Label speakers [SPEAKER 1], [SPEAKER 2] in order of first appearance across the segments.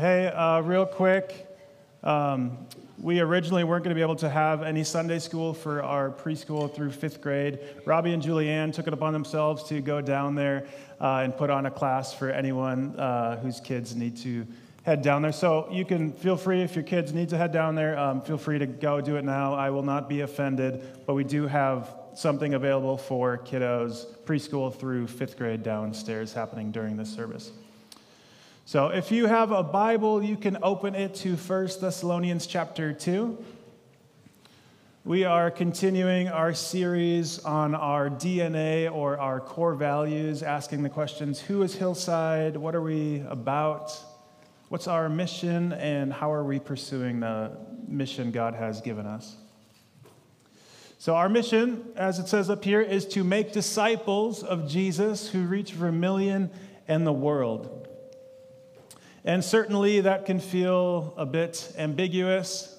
[SPEAKER 1] Hey, uh, real quick, um, we originally weren't going to be able to have any Sunday school for our preschool through fifth grade. Robbie and Julianne took it upon themselves to go down there uh, and put on a class for anyone uh, whose kids need to head down there. So you can feel free if your kids need to head down there, um, feel free to go do it now. I will not be offended, but we do have something available for kiddos preschool through fifth grade downstairs happening during this service. So if you have a Bible, you can open it to 1 Thessalonians chapter 2. We are continuing our series on our DNA or our core values, asking the questions who is Hillside? What are we about? What's our mission? And how are we pursuing the mission God has given us? So, our mission, as it says up here, is to make disciples of Jesus who reach Vermillion and the world. And certainly that can feel a bit ambiguous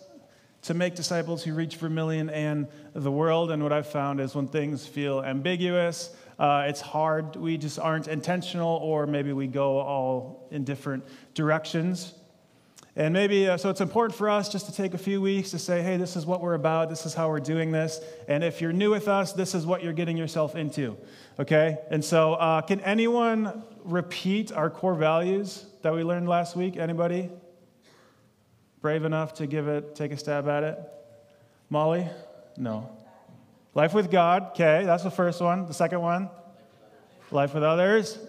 [SPEAKER 1] to make disciples who reach Vermillion and the world. And what I've found is when things feel ambiguous, uh, it's hard. We just aren't intentional, or maybe we go all in different directions. And maybe, uh, so it's important for us just to take a few weeks to say, hey, this is what we're about, this is how we're doing this. And if you're new with us, this is what you're getting yourself into, okay? And so, uh, can anyone repeat our core values that we learned last week? Anybody? Brave enough to give it, take a stab at it? Molly? No. Life with God, okay, that's the first one. The second one? Life with others.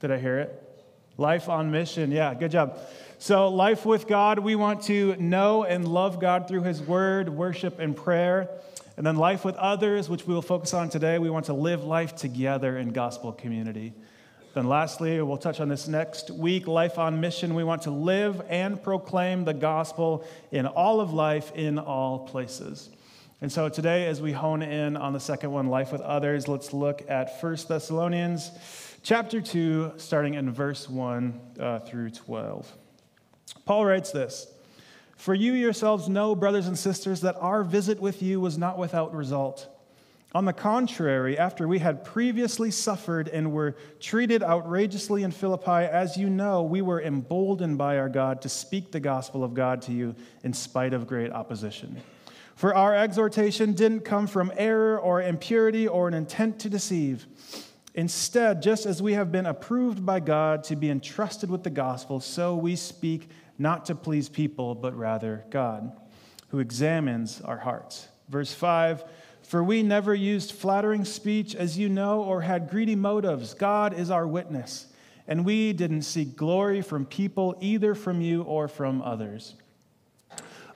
[SPEAKER 1] Did I hear it? Life on mission. Yeah, good job. So, life with God, we want to know and love God through His Word, worship, and prayer. And then life with others, which we will focus on today, we want to live life together in gospel community. Then, lastly, we'll touch on this next week life on mission. We want to live and proclaim the gospel in all of life, in all places. And so, today, as we hone in on the second one, life with others, let's look at 1 Thessalonians chapter 2, starting in verse 1 uh, through 12. Paul writes this For you yourselves know, brothers and sisters, that our visit with you was not without result. On the contrary, after we had previously suffered and were treated outrageously in Philippi, as you know, we were emboldened by our God to speak the gospel of God to you in spite of great opposition. For our exhortation didn't come from error or impurity or an intent to deceive. Instead, just as we have been approved by God to be entrusted with the gospel, so we speak not to please people, but rather God, who examines our hearts. Verse 5 For we never used flattering speech, as you know, or had greedy motives. God is our witness. And we didn't seek glory from people, either from you or from others.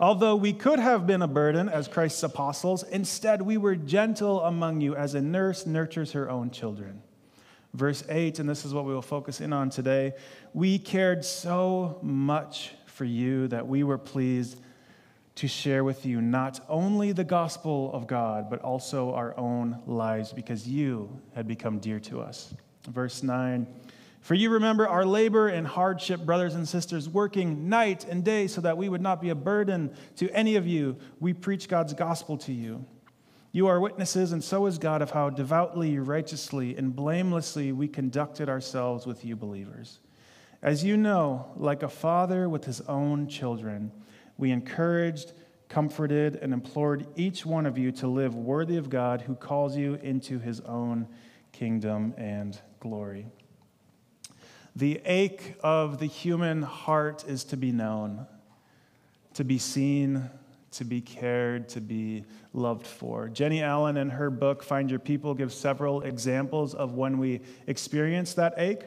[SPEAKER 1] Although we could have been a burden as Christ's apostles, instead we were gentle among you as a nurse nurtures her own children. Verse 8, and this is what we will focus in on today. We cared so much for you that we were pleased to share with you not only the gospel of God, but also our own lives because you had become dear to us. Verse 9, for you remember our labor and hardship, brothers and sisters, working night and day so that we would not be a burden to any of you. We preach God's gospel to you. You are witnesses, and so is God, of how devoutly, righteously, and blamelessly we conducted ourselves with you believers. As you know, like a father with his own children, we encouraged, comforted, and implored each one of you to live worthy of God who calls you into his own kingdom and glory. The ache of the human heart is to be known, to be seen, to be cared, to be loved for. Jennie Allen, in her book, Find Your People, gives several examples of when we experience that ache.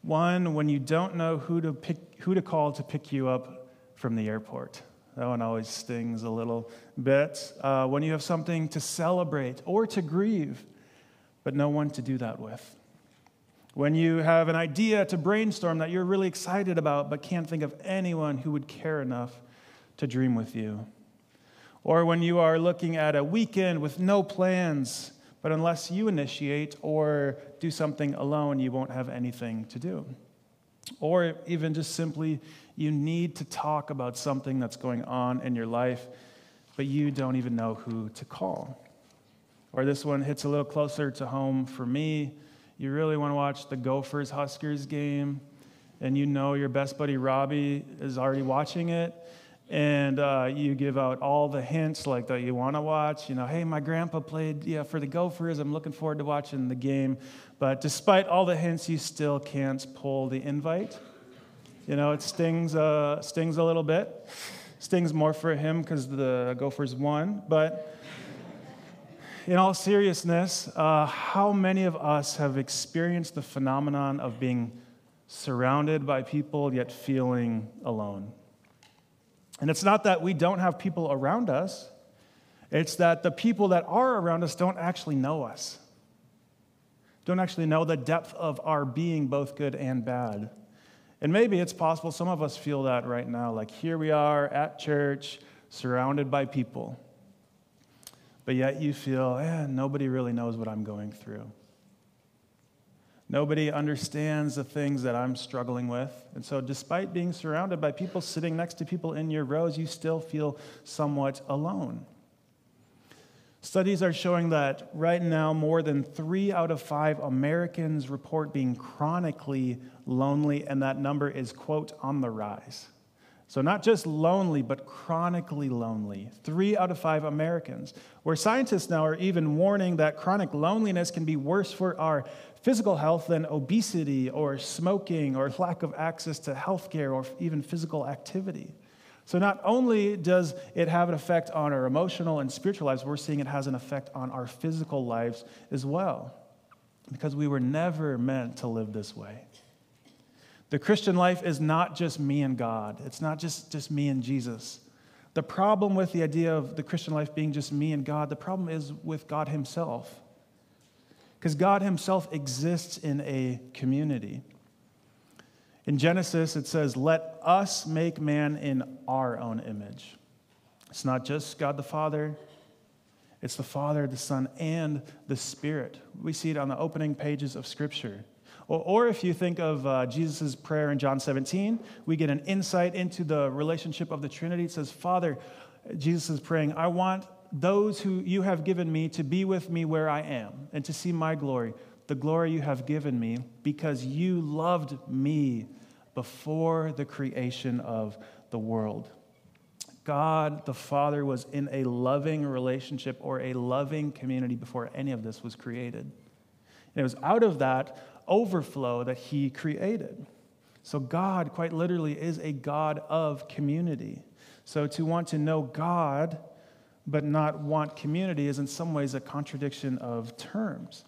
[SPEAKER 1] One, when you don't know who to, pick, who to call to pick you up from the airport. That one always stings a little bit. Uh, when you have something to celebrate or to grieve, but no one to do that with. When you have an idea to brainstorm that you're really excited about, but can't think of anyone who would care enough to dream with you. Or when you are looking at a weekend with no plans, but unless you initiate or do something alone, you won't have anything to do. Or even just simply, you need to talk about something that's going on in your life, but you don't even know who to call. Or this one hits a little closer to home for me. You really want to watch the Gophers Huskers game and you know your best buddy Robbie is already watching it, and uh, you give out all the hints like that you want to watch. You know, hey, my grandpa played yeah for the Gophers. I'm looking forward to watching the game. But despite all the hints, you still can't pull the invite. You know, it stings uh, stings a little bit. Stings more for him because the Gophers won. But in all seriousness, uh, how many of us have experienced the phenomenon of being surrounded by people yet feeling alone? And it's not that we don't have people around us, it's that the people that are around us don't actually know us, don't actually know the depth of our being, both good and bad. And maybe it's possible some of us feel that right now. Like here we are at church, surrounded by people, but yet you feel, eh, nobody really knows what I'm going through. Nobody understands the things that I'm struggling with. And so, despite being surrounded by people sitting next to people in your rows, you still feel somewhat alone. Studies are showing that right now, more than three out of five Americans report being chronically lonely, and that number is, quote, on the rise. So, not just lonely, but chronically lonely. Three out of five Americans. Where scientists now are even warning that chronic loneliness can be worse for our physical health than obesity or smoking or lack of access to health care or even physical activity. So, not only does it have an effect on our emotional and spiritual lives, we're seeing it has an effect on our physical lives as well. Because we were never meant to live this way. The Christian life is not just me and God, it's not just, just me and Jesus. The problem with the idea of the Christian life being just me and God, the problem is with God Himself. Because God Himself exists in a community. In Genesis, it says, Let us make man in our own image. It's not just God the Father, it's the Father, the Son, and the Spirit. We see it on the opening pages of Scripture. Or, or if you think of uh, Jesus' prayer in John 17, we get an insight into the relationship of the Trinity. It says, Father, Jesus is praying, I want those who you have given me to be with me where I am and to see my glory the glory you have given me because you loved me before the creation of the world. God the Father was in a loving relationship or a loving community before any of this was created. And it was out of that overflow that He created. So, God, quite literally, is a God of community. So, to want to know God but not want community is in some ways a contradiction of terms.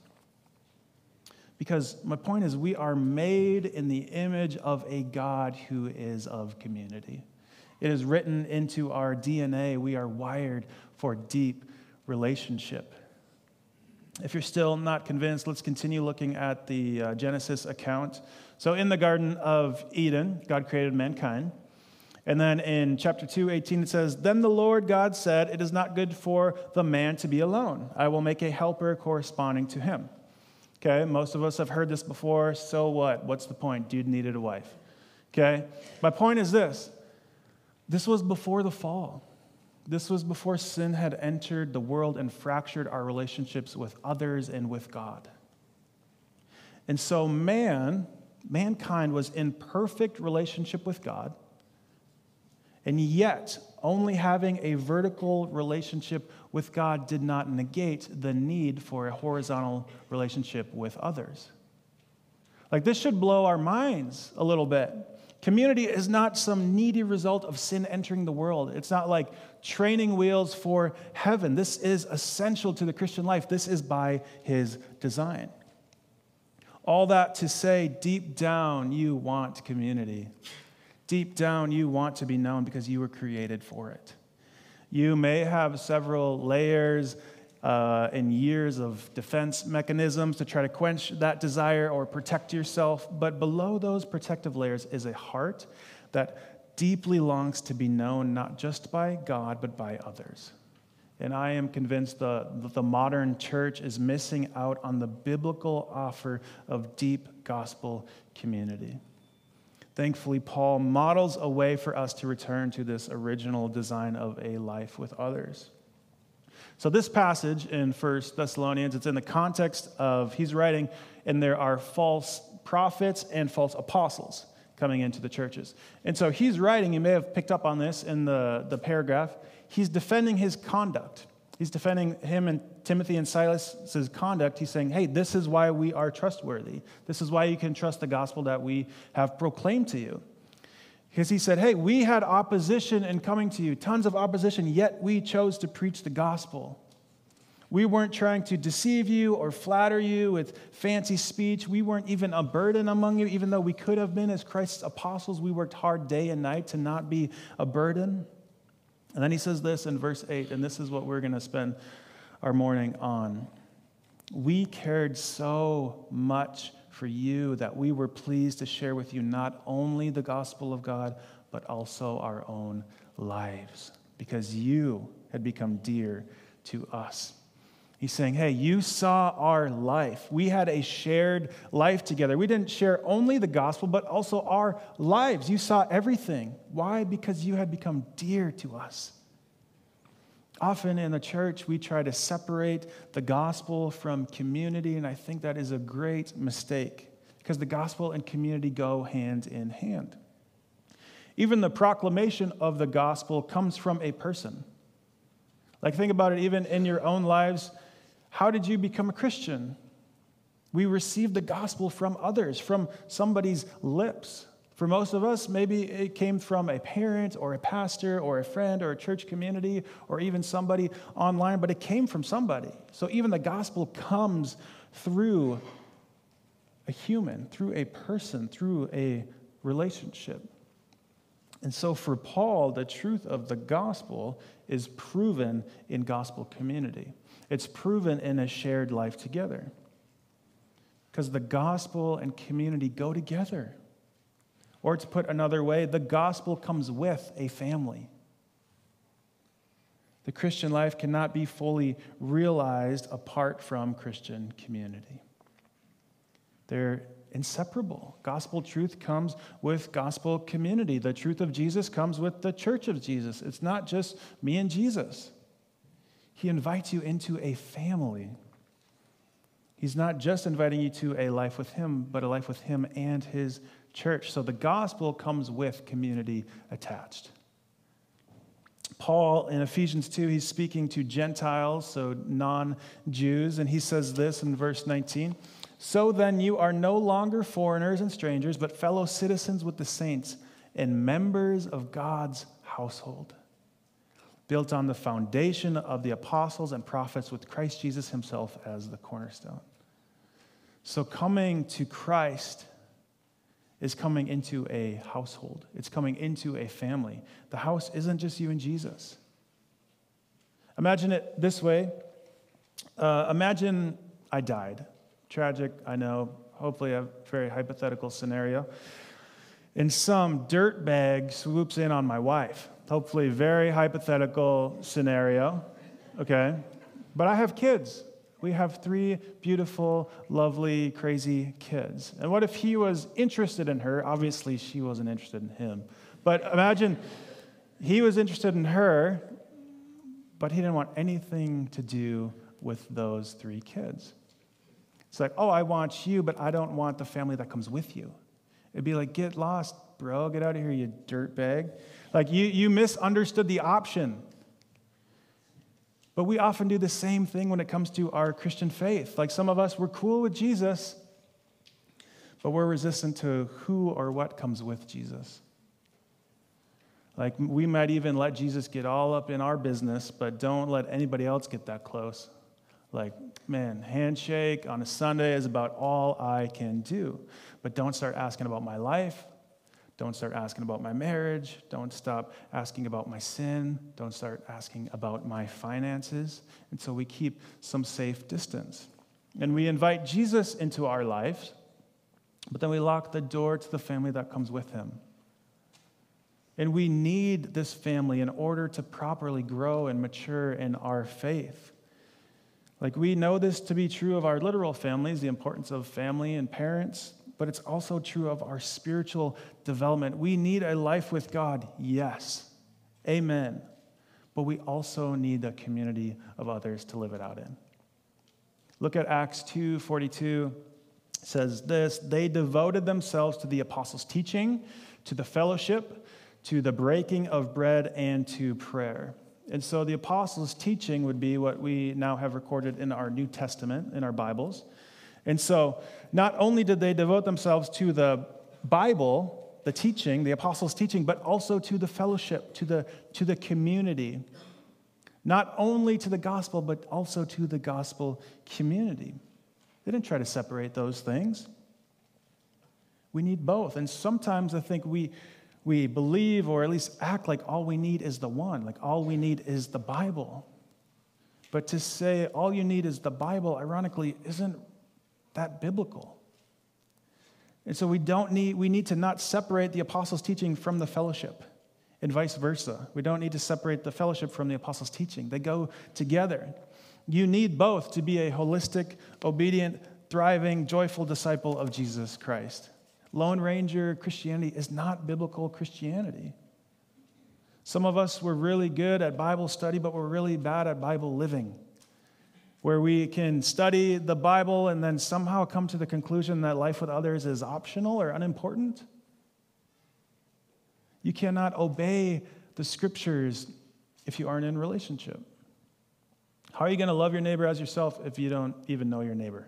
[SPEAKER 1] Because my point is, we are made in the image of a God who is of community. It is written into our DNA. We are wired for deep relationship. If you're still not convinced, let's continue looking at the uh, Genesis account. So, in the Garden of Eden, God created mankind. And then in chapter 2, 18, it says, Then the Lord God said, It is not good for the man to be alone. I will make a helper corresponding to him. Okay, most of us have heard this before. So what? What's the point? Dude needed a wife. Okay, my point is this this was before the fall. This was before sin had entered the world and fractured our relationships with others and with God. And so, man, mankind was in perfect relationship with God, and yet only having a vertical relationship with God did not negate the need for a horizontal relationship with others. Like, this should blow our minds a little bit. Community is not some needy result of sin entering the world. It's not like training wheels for heaven. This is essential to the Christian life. This is by his design. All that to say, deep down, you want community. Deep down, you want to be known because you were created for it. You may have several layers uh, and years of defense mechanisms to try to quench that desire or protect yourself, but below those protective layers is a heart that deeply longs to be known not just by God, but by others. And I am convinced the, the modern church is missing out on the biblical offer of deep gospel community. Thankfully, Paul models a way for us to return to this original design of a life with others. So, this passage in 1 Thessalonians, it's in the context of he's writing, and there are false prophets and false apostles. coming into the churches. And so he's writing, you may have picked up on this in the, the paragraph, he's defending his conduct. He's defending him and Timothy and Silas's conduct. He's saying, hey, this is why we are trustworthy. This is why you can trust the gospel that we have proclaimed to you. Because he said, hey, we had opposition in coming to you, tons of opposition, yet we chose to preach the gospel. We weren't trying to deceive you or flatter you with fancy speech. We weren't even a burden among you, even though we could have been as Christ's apostles. We worked hard day and night to not be a burden. And then he says this in verse 8, and this is what we're going to spend our morning on. We cared so much for you that we were pleased to share with you not only the gospel of God, but also our own lives, because you had become dear to us. He's saying, Hey, you saw our life. We had a shared life together. We didn't share only the gospel, but also our lives. You saw everything. Why? Because you had become dear to us. Often in the church, we try to separate the gospel from community, and I think that is a great mistake because the gospel and community go hand in hand. Even the proclamation of the gospel comes from a person. Like, think about it, even in your own lives how did you become a Christian? We received the gospel from others, from somebody's lips. For most of us, maybe it came from a parent or a pastor or a friend or a church community or even somebody online, but it came from somebody. So even the gospel comes through a human, through a person, through a relationship. And so for Paul, the truth of the gospel is proven in gospel community. It's proven in a shared life together. Because the gospel and community go together. Or to put another way, the gospel comes with a family. The Christian life cannot be fully realized apart from Christian community. They're inseparable. Gospel truth comes with gospel community. The truth of Jesus comes with the church of Jesus. It's not just me and Jesus. He invites you into a family. He's not just inviting you to a life with Him, but a life with Him and His church. So the gospel comes with community attached. Paul in Ephesians 2, he's speaking to Gentiles, so non Jews, and he says this in verse 19 So then you are no longer foreigners and strangers, but fellow citizens with the saints and members of God's household built on the foundation of the apostles and prophets with Christ Jesus himself as the cornerstone. So, coming to Christ is coming into a household, it's coming into a family. The house isn't just you and Jesus. Imagine it this way uh, Imagine I died. Tragic, I know, hopefully, a very hypothetical scenario. And some dirt bag swoops in on my wife hopefully very hypothetical scenario, okay? But I have kids. We have three beautiful, lovely, crazy kids. And what if he was interested in her? Obviously, she wasn't interested in him. But imagine he was interested in her, but he didn't want anything to do with those three kids. It's like, oh, I want you, but I don't want the family that comes with you. It'd be like, get lost, bro. Get out of here, you dirtbag. Like you, you misunderstood the option. But we often do the same thing when it comes to our Christian faith. Like some of us, we're cool with Jesus, but we're resistant to who or what comes with Jesus. Like we might even let Jesus get all up in our business, but don't let anybody else get that close. Like, man, handshake on a Sunday is about all I can do. But don't start asking about my life. Don't start asking about my marriage. Don't stop asking about my sin. Don't start asking about my finances. And so we keep some safe distance. And we invite Jesus into our lives, but then we lock the door to the family that comes with him. And we need this family in order to properly grow and mature in our faith. Like, we know this to be true of our literal families, the importance of family and parents, but it's also true of our spiritual development. We need a life with God, yes. Amen. But we also need a community of others to live it out in. Look at Acts 2 42. says this They devoted themselves to the apostles' teaching, to the fellowship, to the breaking of bread, and to prayer. And so the apostles' teaching would be what we now have recorded in our New Testament, in our Bibles. And so not only did they devote themselves to the Bible, the teaching, the apostles' teaching, but also to the fellowship, to the, to the community. Not only to the gospel, but also to the gospel community. They didn't try to separate those things. We need both. And sometimes I think we, we believe or at least act like all we need is the one, like all we need is the Bible. But to say all you need is the Bible, ironically, isn't that biblical. And so we don't need, we need to not separate the apostles' teaching from the fellowship, and vice versa. We don't need to separate the fellowship from the apostles' teaching. They go together. You need both to be a holistic, obedient, thriving, joyful disciple of Jesus Christ. Lone Ranger Christianity is not biblical Christianity. Some of us were really good at Bible study, but we're really bad at Bible living, where we can study the Bible and then somehow come to the conclusion that life with others is optional or unimportant. You cannot obey the scriptures if you aren't in relationship. How are you going to love your neighbor as yourself if you don't even know your neighbor?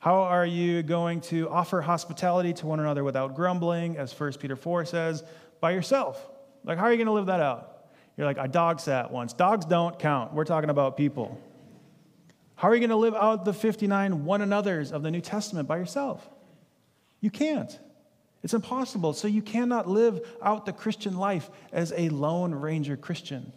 [SPEAKER 1] How are you going to offer hospitality to one another without grumbling, as 1 Peter 4 says, by yourself? Like, how are you going to live that out? You're like, I dog sat once. Dogs don't count. We're talking about people. How are you going to live out the 59 one another's of the New Testament by yourself? You can't. It's impossible. So you cannot live out the Christian life as a lone ranger Christian.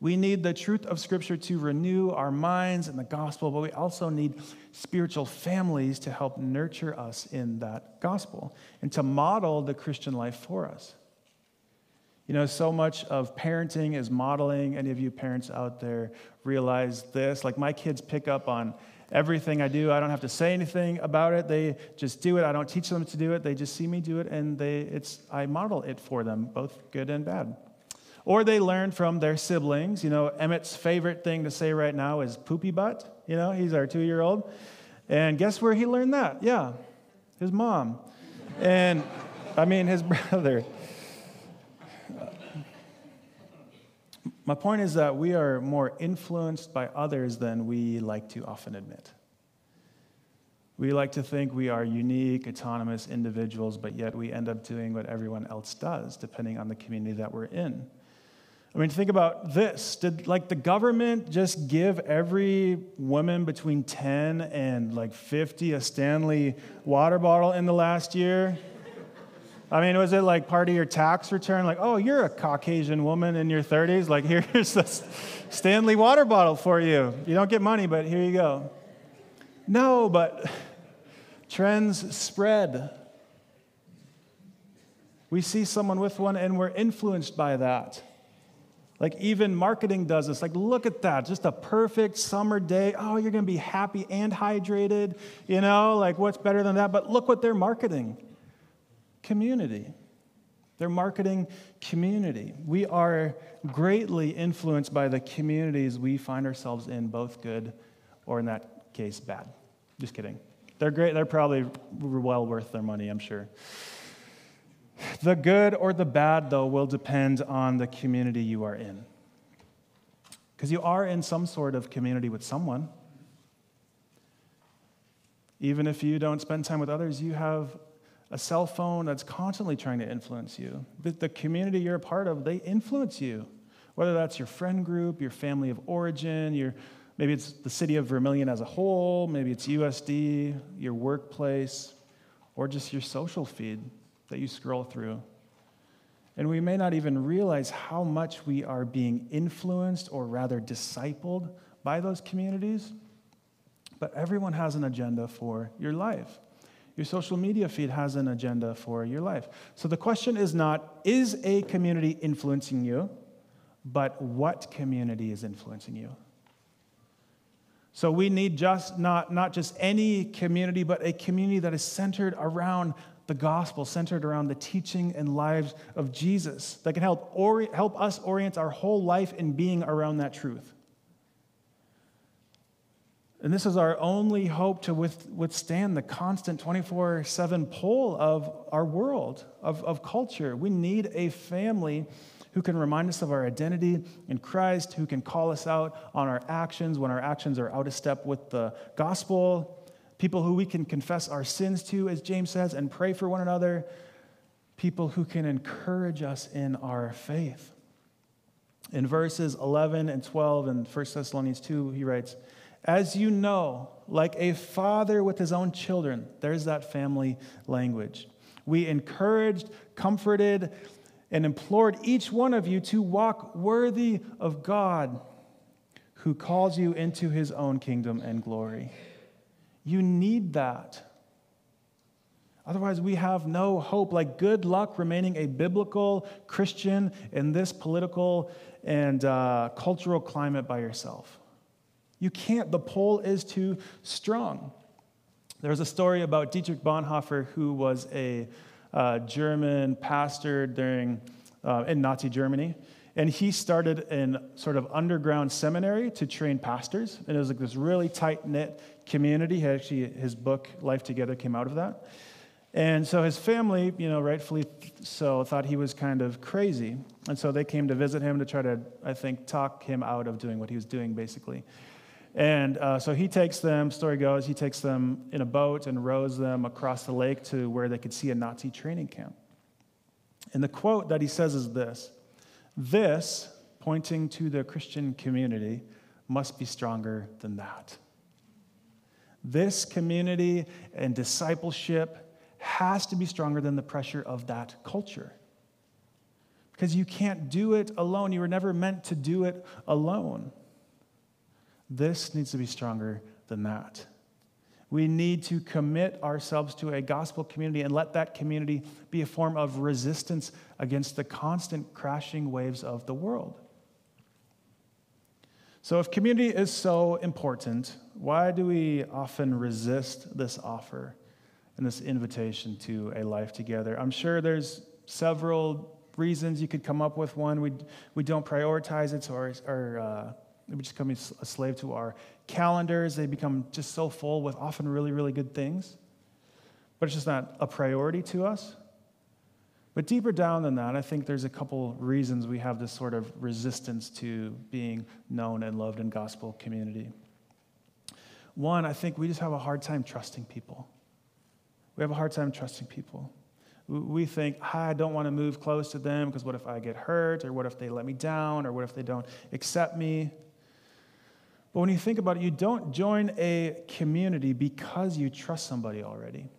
[SPEAKER 1] We need the truth of Scripture to renew our minds and the gospel, but we also need spiritual families to help nurture us in that gospel and to model the Christian life for us. You know, so much of parenting is modeling. Any of you parents out there realize this? Like, my kids pick up on everything I do. I don't have to say anything about it. They just do it. I don't teach them to do it. They just see me do it, and they, it's, I model it for them, both good and bad. Or they learn from their siblings. You know, Emmett's favorite thing to say right now is poopy butt. You know, he's our two year old. And guess where he learned that? Yeah, his mom. And I mean, his brother. My point is that we are more influenced by others than we like to often admit. We like to think we are unique, autonomous individuals, but yet we end up doing what everyone else does, depending on the community that we're in. I mean, think about this. Did like the government just give every woman between 10 and like 50 a Stanley water bottle in the last year? I mean, was it like part of your tax return? Like, oh, you're a Caucasian woman in your 30s. Like, here's this Stanley water bottle for you. You don't get money, but here you go. No, but trends spread. We see someone with one and we're influenced by that. Like even marketing does this. Like, look at that, just a perfect summer day. Oh, you're going to be happy and hydrated. You know, like what's better than that? But look what they're marketing community. They're marketing community. We are greatly influenced by the communities we find ourselves in, both good or in that case, bad. Just kidding. They're great. They're probably well worth their money, I'm sure. The good or the bad, though, will depend on the community you are in. Because you are in some sort of community with someone. Even if you don't spend time with others, you have a cell phone that's constantly trying to influence you. The, community you're a part of, they influence you. Whether that's your friend group, your family of origin, your, maybe it's the city of Vermillion as a whole, maybe it's USD, your workplace, or just your social feed that you scroll through. And we may not even realize how much we are being influenced or rather discipled by those communities. But everyone has an agenda for your life. Your social media feed has an agenda for your life. So the question is not, is a community influencing you, but what community is influencing you? So we need just not, not just any community, but a community that is centered around the gospel centered around the teaching and lives of Jesus that can help, ori- help us orient our whole life and being around that truth. And this is our only hope to withstand the constant 24 7 pull of our world, of, of culture. We need a family who can remind us of our identity in Christ, who can call us out on our actions when our actions are out of step with the gospel, people who we can confess our sins to, as James says, and pray for one another, people who can encourage us in our faith. In verses 11 and 12 in 1 Thessalonians 2, he writes, As you know, like a father with his own children, there's that family language. We encouraged, comforted, and implored each one of you to walk worthy of God who calls you into his own kingdom and glory. You need that. Otherwise, we have no hope. Like, good luck remaining a biblical Christian in this political and uh, cultural climate by yourself. You can't, the pull is too strong. There's a story about Dietrich Bonhoeffer, who was a uh, German pastor during, uh, in Nazi Germany. And he started in sort of underground seminary to train pastors. And it was like this really tight knit community. He actually, his book, Life Together, came out of that. And so his family, you know, rightfully so, thought he was kind of crazy. And so they came to visit him to try to, I think, talk him out of doing what he was doing, basically. And uh, so he takes them, story goes, he takes them in a boat and rows them across the lake to where they could see a Nazi training camp. And the quote that he says is this This, pointing to the Christian community, must be stronger than that. This community and discipleship has to be stronger than the pressure of that culture. Because you can't do it alone. You were never meant to do it alone. This needs to be stronger than that. We need to commit ourselves to a gospel community and let that community be a form of resistance against the constant crashing waves of the world. So, if community is so important, why do we often resist this offer and this invitation to a life together? I'm sure there's several reasons you could come up with. One, we, we don't prioritize it, so our, our uh, just become a slave to our calendars. They become just so full with often really, really good things. But it's just not a priority to us. But deeper down than that, I think there's a couple reasons we have this sort of resistance to being known and loved in gospel community. One, I think we just have a hard time trusting people. We have a hard time trusting people. We think, I don't want to move close to them because what if I get hurt? Or what if they let me down? Or what if they don't accept me? But when you think about it, you don't join a community because you trust somebody already.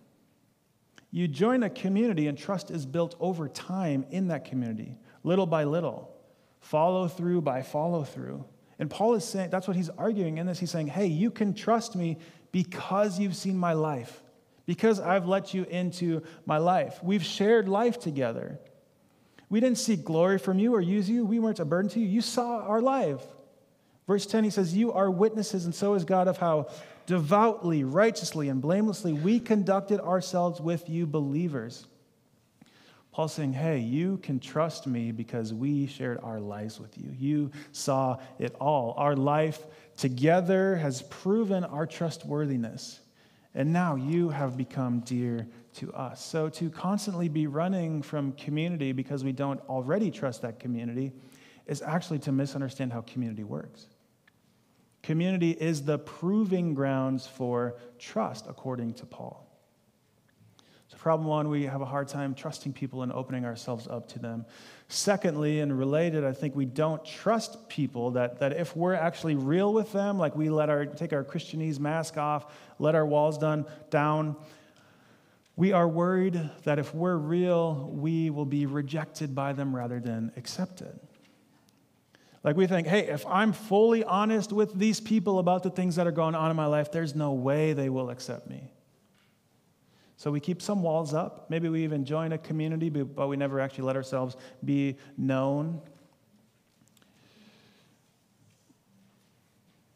[SPEAKER 1] You join a community, and trust is built over time in that community, little by little, follow through by follow through. And Paul is saying, that's what he's arguing in this. He's saying, hey, you can trust me because you've seen my life, because I've let you into my life. We've shared life together. We didn't seek glory from you or use you, we weren't a burden to you. You saw our life. Verse 10, he says, You are witnesses, and so is God, of how devoutly, righteously, and blamelessly we conducted ourselves with you believers. Paul's saying, Hey, you can trust me because we shared our lives with you. You saw it all. Our life together has proven our trustworthiness. And now you have become dear to us. So to constantly be running from community because we don't already trust that community is actually to misunderstand how community works. Community is the proving grounds for trust, according to Paul. So, problem one, we have a hard time trusting people and opening ourselves up to them. Secondly, and related, I think we don't trust people that, that if we're actually real with them, like we let our take our Christianese mask off, let our walls done, down, we are worried that if we're real, we will be rejected by them rather than accepted. Like we think, hey, if I'm fully honest with these people about the things that are going on in my life, there's no way they will accept me. So we keep some walls up. Maybe we even join a community, but we never actually let ourselves be known.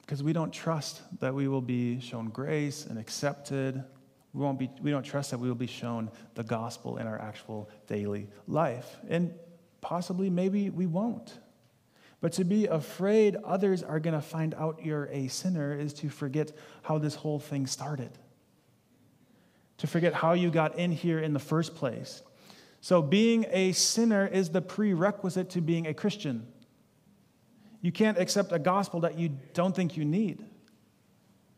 [SPEAKER 1] Because we don't trust that we will be shown grace and accepted. We, won't be, we don't trust that we will be shown the gospel in our actual daily life. And possibly, maybe we won't. But to be afraid others are going to find out you're a sinner is to forget how this whole thing started, to forget how you got in here in the first place. So, being a sinner is the prerequisite to being a Christian. You can't accept a gospel that you don't think you need.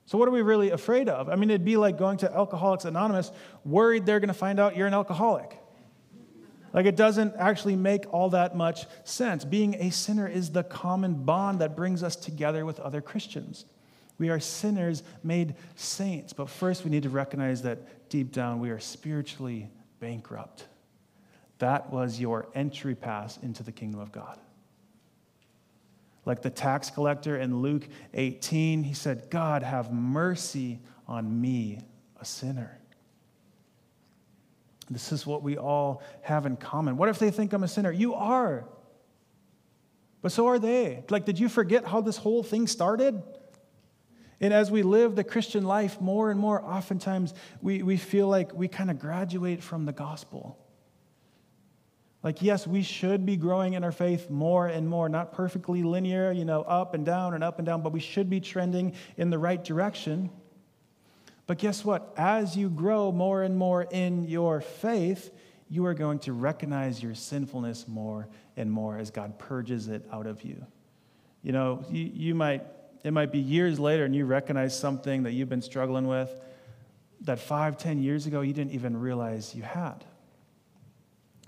[SPEAKER 1] So, what are we really afraid of? I mean, it'd be like going to Alcoholics Anonymous, worried they're going to find out you're an alcoholic. Like, it doesn't actually make all that much sense. Being a sinner is the common bond that brings us together with other Christians. We are sinners made saints, but first we need to recognize that deep down we are spiritually bankrupt. That was your entry pass into the kingdom of God. Like the tax collector in Luke 18, he said, God, have mercy on me, a sinner. This is what we all have in common. What if they think I'm a sinner? You are. But so are they. Like, did you forget how this whole thing started? And as we live the Christian life more and more, oftentimes we, we feel like we kind of graduate from the gospel. Like, yes, we should be growing in our faith more and more, not perfectly linear, you know, up and down and up and down, but we should be trending in the right direction. But guess what? As you grow more and more in your faith, you are going to recognize your sinfulness more and more as God purges it out of you. You know, you, you might, it might be years later and you recognize something that you've been struggling with that five, ten years ago you didn't even realize you had.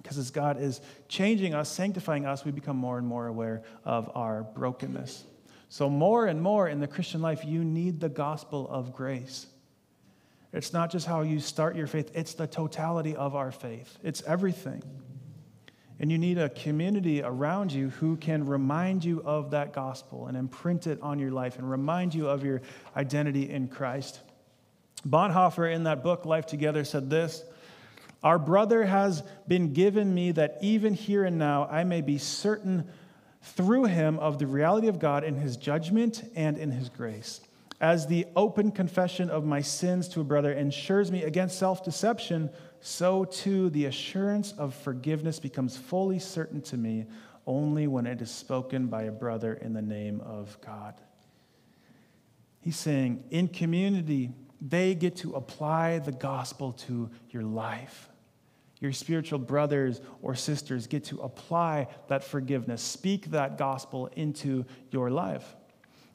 [SPEAKER 1] Because as God is changing us, sanctifying us, we become more and more aware of our brokenness. So, more and more in the Christian life, you need the gospel of grace. It's not just how you start your faith, it's the totality of our faith. It's everything. And you need a community around you who can remind you of that gospel and imprint it on your life and remind you of your identity in Christ. Bonhoeffer, in that book, Life Together, said this Our brother has been given me that even here and now I may be certain through him of the reality of God in his judgment and in his grace. As the open confession of my sins to a brother ensures me against self deception, so too the assurance of forgiveness becomes fully certain to me only when it is spoken by a brother in the name of God. He's saying, in community, they get to apply the gospel to your life. Your spiritual brothers or sisters get to apply that forgiveness, speak that gospel into your life.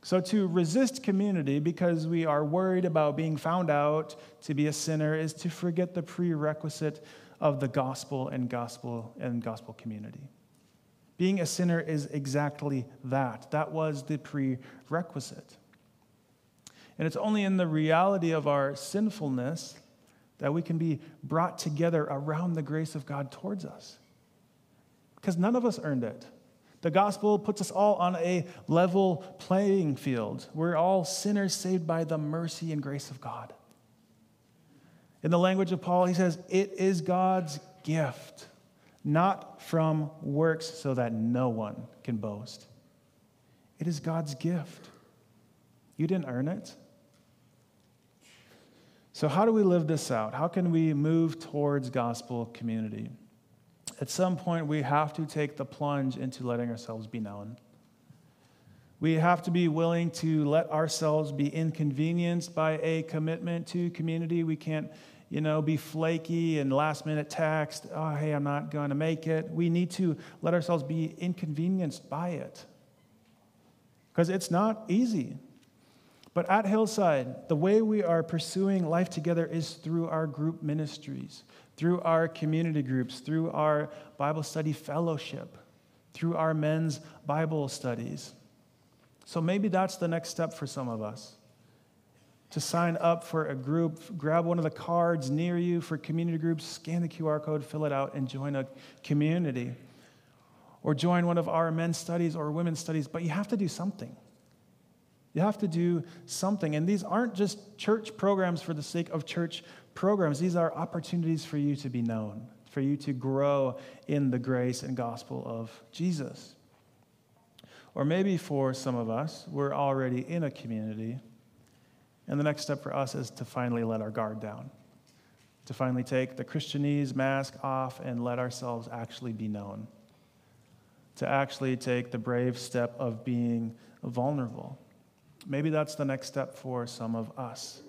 [SPEAKER 1] So, to resist community because we are worried about being found out to be a sinner is to forget the prerequisite of the gospel and gospel and gospel community. Being a sinner is exactly that. That was the prerequisite. And it's only in the reality of our sinfulness that we can be brought together around the grace of God towards us. Because none of us earned it. The gospel puts us all on a level playing field. We're all sinners saved by the mercy and grace of God. In the language of Paul, he says, It is God's gift, not from works, so that no one can boast. It is God's gift. You didn't earn it. So, how do we live this out? How can we move towards gospel community? At some point, we have to take the plunge into letting ourselves be known. We have to be willing to let ourselves be inconvenienced by a commitment to community. We can't, you know, be flaky and last minute text, oh, hey, I'm not going to make it. We need to let ourselves be inconvenienced by it because it's not easy. But at Hillside, the way we are pursuing life together is through our group ministries through our community groups, through our Bible study fellowship, through our men's Bible studies. So maybe that's the next step for some of us to sign up for a group, grab one of the cards near you for community groups, scan the QR code, fill it out, and join a community. Or join one of our men's studies or women's studies, but you have to do something. You have to do something. And these aren't just church programs for the sake of church programs, these are opportunities for you to be known, for you to grow in the grace and gospel of Jesus. Or maybe for some of us, we're already in a community, and the next step for us is to finally let our guard down, to finally take the Christianese mask off and let ourselves actually be known. to actually take the brave step of being vulnerable. Maybe that's the next step for some of us.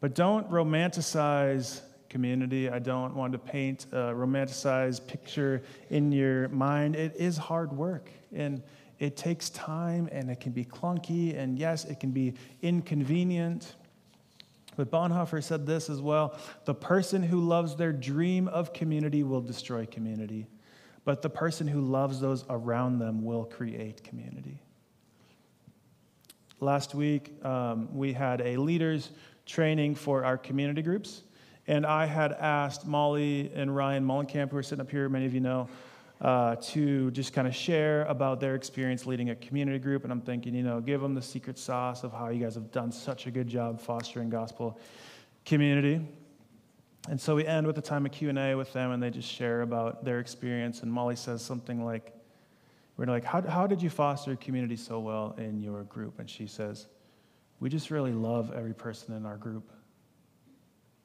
[SPEAKER 1] But don't romanticize community. I don't want to paint a romanticized picture in your mind. It is hard work and it takes time and it can be clunky and yes, it can be inconvenient. But Bonhoeffer said this as well the person who loves their dream of community will destroy community, but the person who loves those around them will create community. Last week, um, we had a leaders training for our community groups. And I had asked Molly and Ryan Mullenkamp, who are sitting up here, many of you know, uh, to just kind of share about their experience leading a community group. And I'm thinking, you know, give them the secret sauce of how you guys have done such a good job fostering gospel community. And so we end with a time of Q&A with them, and they just share about their experience. And Molly says something like, we're like, how, how did you foster community so well in your group? And she says, we just really love every person in our group.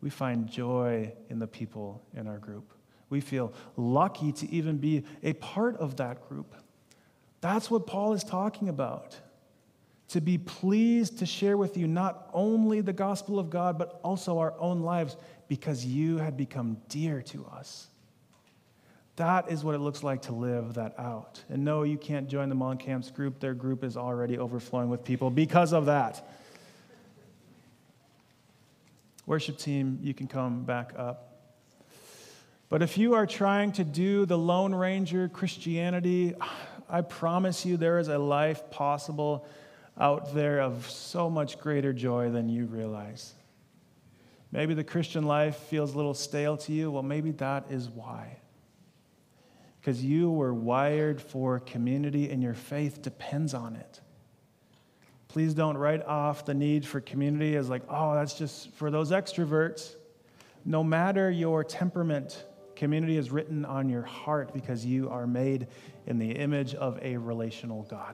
[SPEAKER 1] We find joy in the people in our group. We feel lucky to even be a part of that group. That's what Paul is talking about. To be pleased to share with you not only the gospel of God, but also our own lives because you had become dear to us. That is what it looks like to live that out. And no, you can't join the Moncamp's group. Their group is already overflowing with people because of that. Worship team, you can come back up. But if you are trying to do the Lone Ranger Christianity, I promise you there is a life possible out there of so much greater joy than you realize. Maybe the Christian life feels a little stale to you. Well, maybe that is why. Because you were wired for community and your faith depends on it. Please don't write off the need for community as like, oh, that's just for those extroverts. No matter your temperament, community is written on your heart because you are made in the image of a relational God.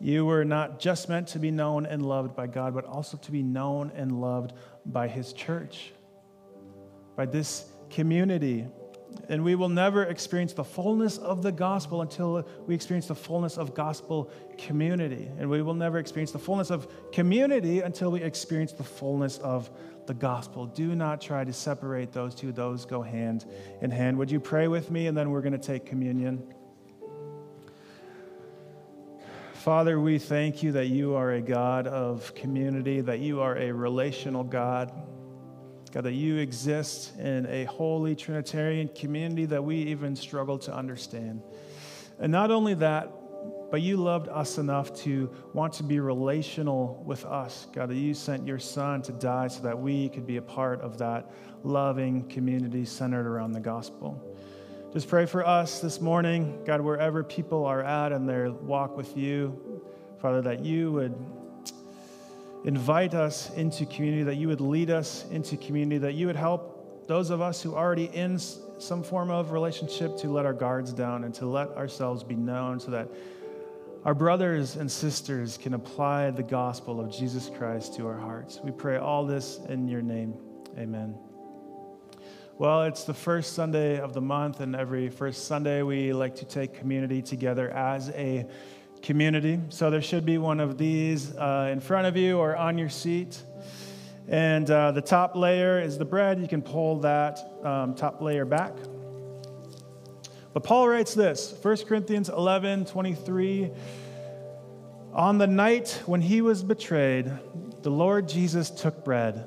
[SPEAKER 1] You were not just meant to be known and loved by God, but also to be known and loved by His church, by this community and we will never experience the fullness of the gospel until we experience the fullness of gospel community. And we will never experience the fullness of community until we experience the fullness of the gospel. Do not try to separate those two, those go hand in hand. Would you pray with me? And then we're going to take communion. Father, we thank you that you are a God of community, that you are a relational God. God, that you exist in a holy Trinitarian community that we even struggle to understand. And not only that, but you loved us enough to want to be relational with us. God, that you sent your son to die so that we could be a part of that loving community centered around the gospel. Just pray for us this morning, God, wherever people are at in their walk with you, Father, that you would invite us into community, that you would lead us into community, that you would help those of us who are already in some form of relationship to let our guards down and to let ourselves be known so that our brothers and sisters can apply the gospel of Jesus Christ to our hearts. We pray all this in your name. Amen. Well, it's the first Sunday of the month, and every first Sunday we like to take community together as a community. So there should be one of these uh, in front of you or on your seat. And uh, the top layer is the bread. You can pull that um, top layer back. But Paul writes this 1 Corinthians 11 23. On the night when he was betrayed, the Lord Jesus took bread,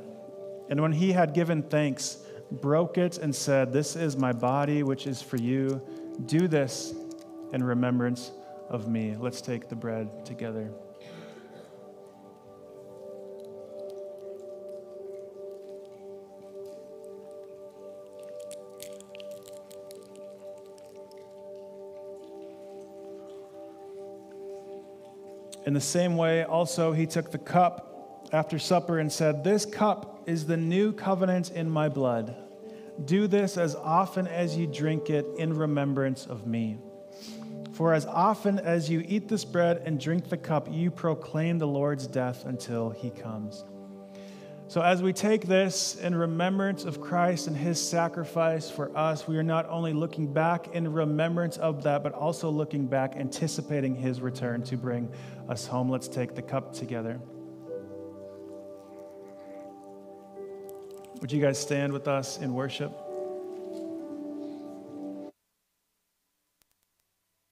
[SPEAKER 1] and when he had given thanks, broke it and said, This is my body, which is for you. Do this in remembrance of me. Let's take the bread together. In the same way, also, he took the cup after supper and said, This cup is the new covenant in my blood. Do this as often as you drink it in remembrance of me. For as often as you eat this bread and drink the cup, you proclaim the Lord's death until he comes. So, as we take this in remembrance of Christ and his sacrifice for us, we are not only looking back in remembrance of that, but also looking back, anticipating his return to bring us home. Let's take the cup together. Would you guys stand with us in worship?